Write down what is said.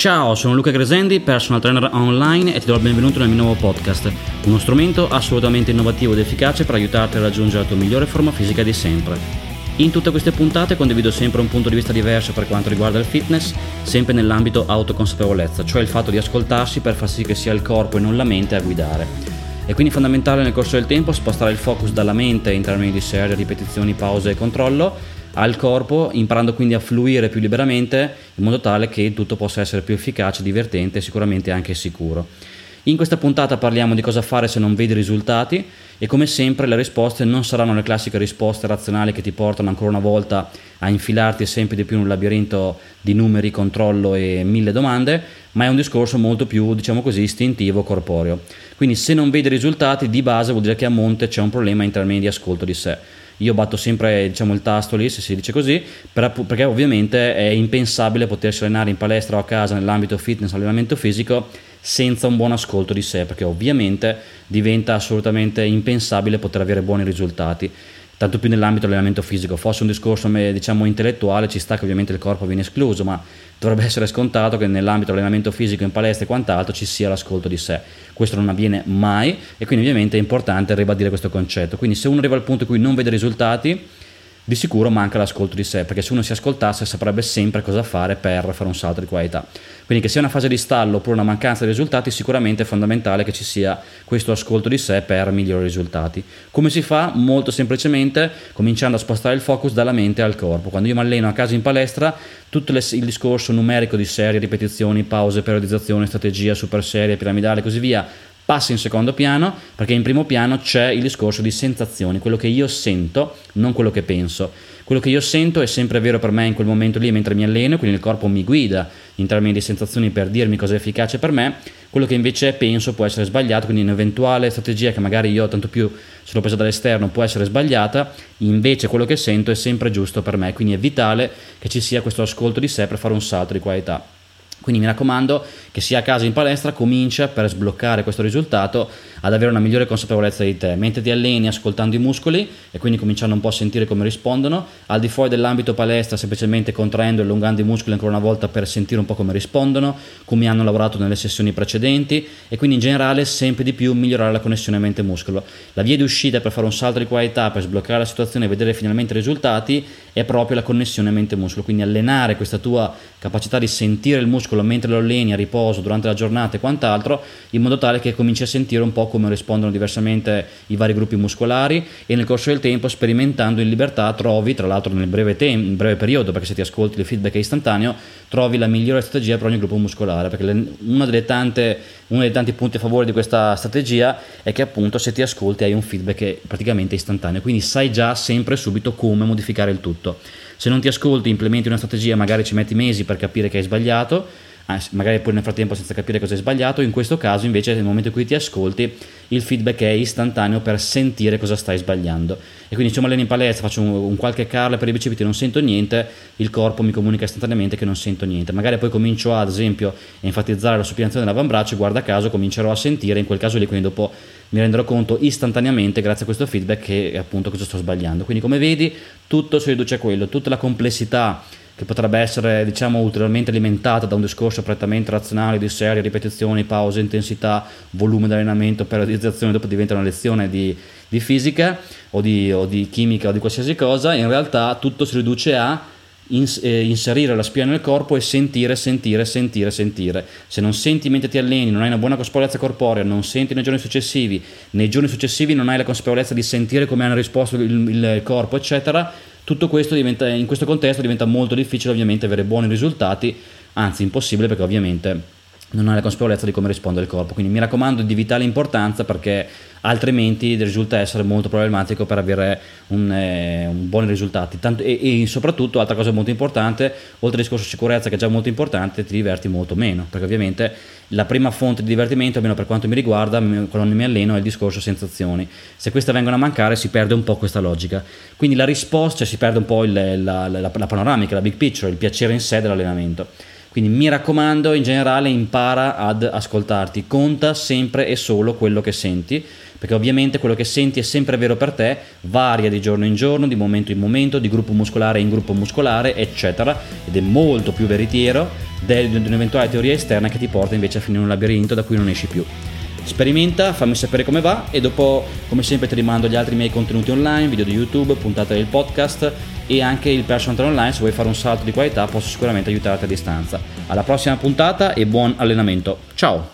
Ciao, sono Luca Gresendi, personal trainer online e ti do il benvenuto nel mio nuovo podcast, uno strumento assolutamente innovativo ed efficace per aiutarti a raggiungere la tua migliore forma fisica di sempre. In tutte queste puntate condivido sempre un punto di vista diverso per quanto riguarda il fitness, sempre nell'ambito autoconsapevolezza, cioè il fatto di ascoltarsi per far sì che sia il corpo e non la mente a guidare. È quindi fondamentale nel corso del tempo spostare il focus dalla mente in termini di serie, ripetizioni, pause e controllo al corpo, imparando quindi a fluire più liberamente in modo tale che tutto possa essere più efficace, divertente e sicuramente anche sicuro. In questa puntata parliamo di cosa fare se non vedi risultati e come sempre le risposte non saranno le classiche risposte razionali che ti portano ancora una volta a infilarti sempre di più in un labirinto di numeri, controllo e mille domande, ma è un discorso molto più, diciamo così, istintivo, corporeo. Quindi se non vedi risultati di base vuol dire che a monte c'è un problema in termini di ascolto di sé io batto sempre diciamo, il tasto lì, se si dice così, perché ovviamente è impensabile potersi allenare in palestra o a casa nell'ambito fitness, allenamento fisico, senza un buon ascolto di sé, perché ovviamente diventa assolutamente impensabile poter avere buoni risultati tanto più nell'ambito dell'allenamento fisico. Fosse un discorso diciamo, intellettuale, ci sta che ovviamente il corpo viene escluso, ma dovrebbe essere scontato che nell'ambito dell'allenamento fisico, in palestra e quant'altro, ci sia l'ascolto di sé. Questo non avviene mai e quindi ovviamente è importante ribadire questo concetto. Quindi se uno arriva al punto in cui non vede risultati, di sicuro manca l'ascolto di sé, perché se uno si ascoltasse saprebbe sempre cosa fare per fare un salto di qualità. Quindi che sia una fase di stallo oppure una mancanza di risultati, sicuramente è fondamentale che ci sia questo ascolto di sé per migliori risultati. Come si fa? Molto semplicemente cominciando a spostare il focus dalla mente al corpo. Quando io mi alleno a casa in palestra, tutto le, il discorso numerico di serie, ripetizioni, pause, periodizzazione, strategia, super serie, piramidale e così via, passa in secondo piano perché in primo piano c'è il discorso di sensazioni, quello che io sento, non quello che penso. Quello che io sento è sempre vero per me in quel momento lì mentre mi alleno, quindi il corpo mi guida in termini di sensazioni per dirmi cosa è efficace per me, quello che invece penso può essere sbagliato, quindi un'eventuale strategia che magari io tanto più l'ho presa dall'esterno può essere sbagliata, invece quello che sento è sempre giusto per me, quindi è vitale che ci sia questo ascolto di sé per fare un salto di qualità. Quindi mi raccomando che sia a casa in palestra comincia per sbloccare questo risultato ad avere una migliore consapevolezza di te. Mentre ti alleni ascoltando i muscoli e quindi cominciando un po' a sentire come rispondono, al di fuori dell'ambito palestra semplicemente contraendo e allungando i muscoli ancora una volta per sentire un po' come rispondono, come hanno lavorato nelle sessioni precedenti e quindi in generale sempre di più migliorare la connessione mente-muscolo. La via di uscita per fare un salto di qualità, per sbloccare la situazione e vedere finalmente i risultati è proprio la connessione mente-muscolo, quindi allenare questa tua capacità di sentire il muscolo muscolo mentre lo alleni a riposo durante la giornata e quant'altro, in modo tale che cominci a sentire un po' come rispondono diversamente i vari gruppi muscolari e nel corso del tempo, sperimentando in libertà, trovi, tra l'altro nel breve, tem- breve periodo, perché se ti ascolti il feedback è istantaneo, trovi la migliore strategia per ogni gruppo muscolare, perché le, una delle tante, uno dei tanti punti a favore di questa strategia è che appunto se ti ascolti hai un feedback praticamente istantaneo, quindi sai già sempre subito come modificare il tutto. Se non ti ascolti, implementi una strategia, magari ci metti mesi per capire che hai sbagliato, magari poi nel frattempo senza capire cosa hai sbagliato, in questo caso invece nel momento in cui ti ascolti il feedback è istantaneo per sentire cosa stai sbagliando. E quindi se mi alleno in palestra, faccio un, un qualche curl per i bicipiti e non sento niente, il corpo mi comunica istantaneamente che non sento niente. Magari poi comincio ad esempio a enfatizzare la supinazione dell'avambraccio e guarda caso comincerò a sentire in quel caso lì, quindi dopo mi renderò conto istantaneamente grazie a questo feedback che appunto cosa sto sbagliando. Quindi come vedi tutto si riduce a quello, tutta la complessità che potrebbe essere diciamo ulteriormente alimentata da un discorso prettamente razionale di serie, ripetizioni, pause, intensità, volume di allenamento, periodizzazione, dopo diventa una lezione di, di fisica o di, o di chimica o di qualsiasi cosa, in realtà tutto si riduce a eh, inserire la spia nel corpo e sentire, sentire, sentire, sentire. Se non senti mentre ti alleni, non hai una buona consapevolezza corporea, non senti nei giorni successivi, nei giorni successivi non hai la consapevolezza di sentire come hanno risposto il, il corpo, eccetera, tutto questo diventa, in questo contesto diventa molto difficile ovviamente avere buoni risultati, anzi impossibile perché ovviamente non hai la consapevolezza di come risponde il corpo. Quindi mi raccomando di vitale importanza perché altrimenti risulta essere molto problematico per avere un, eh, un buoni risultati. Tanto, e, e, soprattutto, altra cosa molto importante, oltre al discorso sicurezza che è già molto importante, ti diverti molto meno, perché ovviamente la prima fonte di divertimento, almeno per quanto mi riguarda, quando mi alleno, è il discorso sensazioni. Se queste vengono a mancare si perde un po' questa logica. Quindi la risposta, cioè si perde un po' il, la, la, la panoramica, la big picture, il piacere in sé dell'allenamento. Quindi mi raccomando, in generale impara ad ascoltarti, conta sempre e solo quello che senti, perché ovviamente quello che senti è sempre vero per te, varia di giorno in giorno, di momento in momento, di gruppo muscolare in gruppo muscolare, eccetera, ed è molto più veritiero di un'eventuale teoria esterna che ti porta invece a finire in un labirinto da cui non esci più. Sperimenta, fammi sapere come va e dopo come sempre ti rimando gli altri miei contenuti online, video di YouTube, puntate del podcast e anche il personal trainer online, se vuoi fare un salto di qualità posso sicuramente aiutarti a distanza. Alla prossima puntata e buon allenamento. Ciao!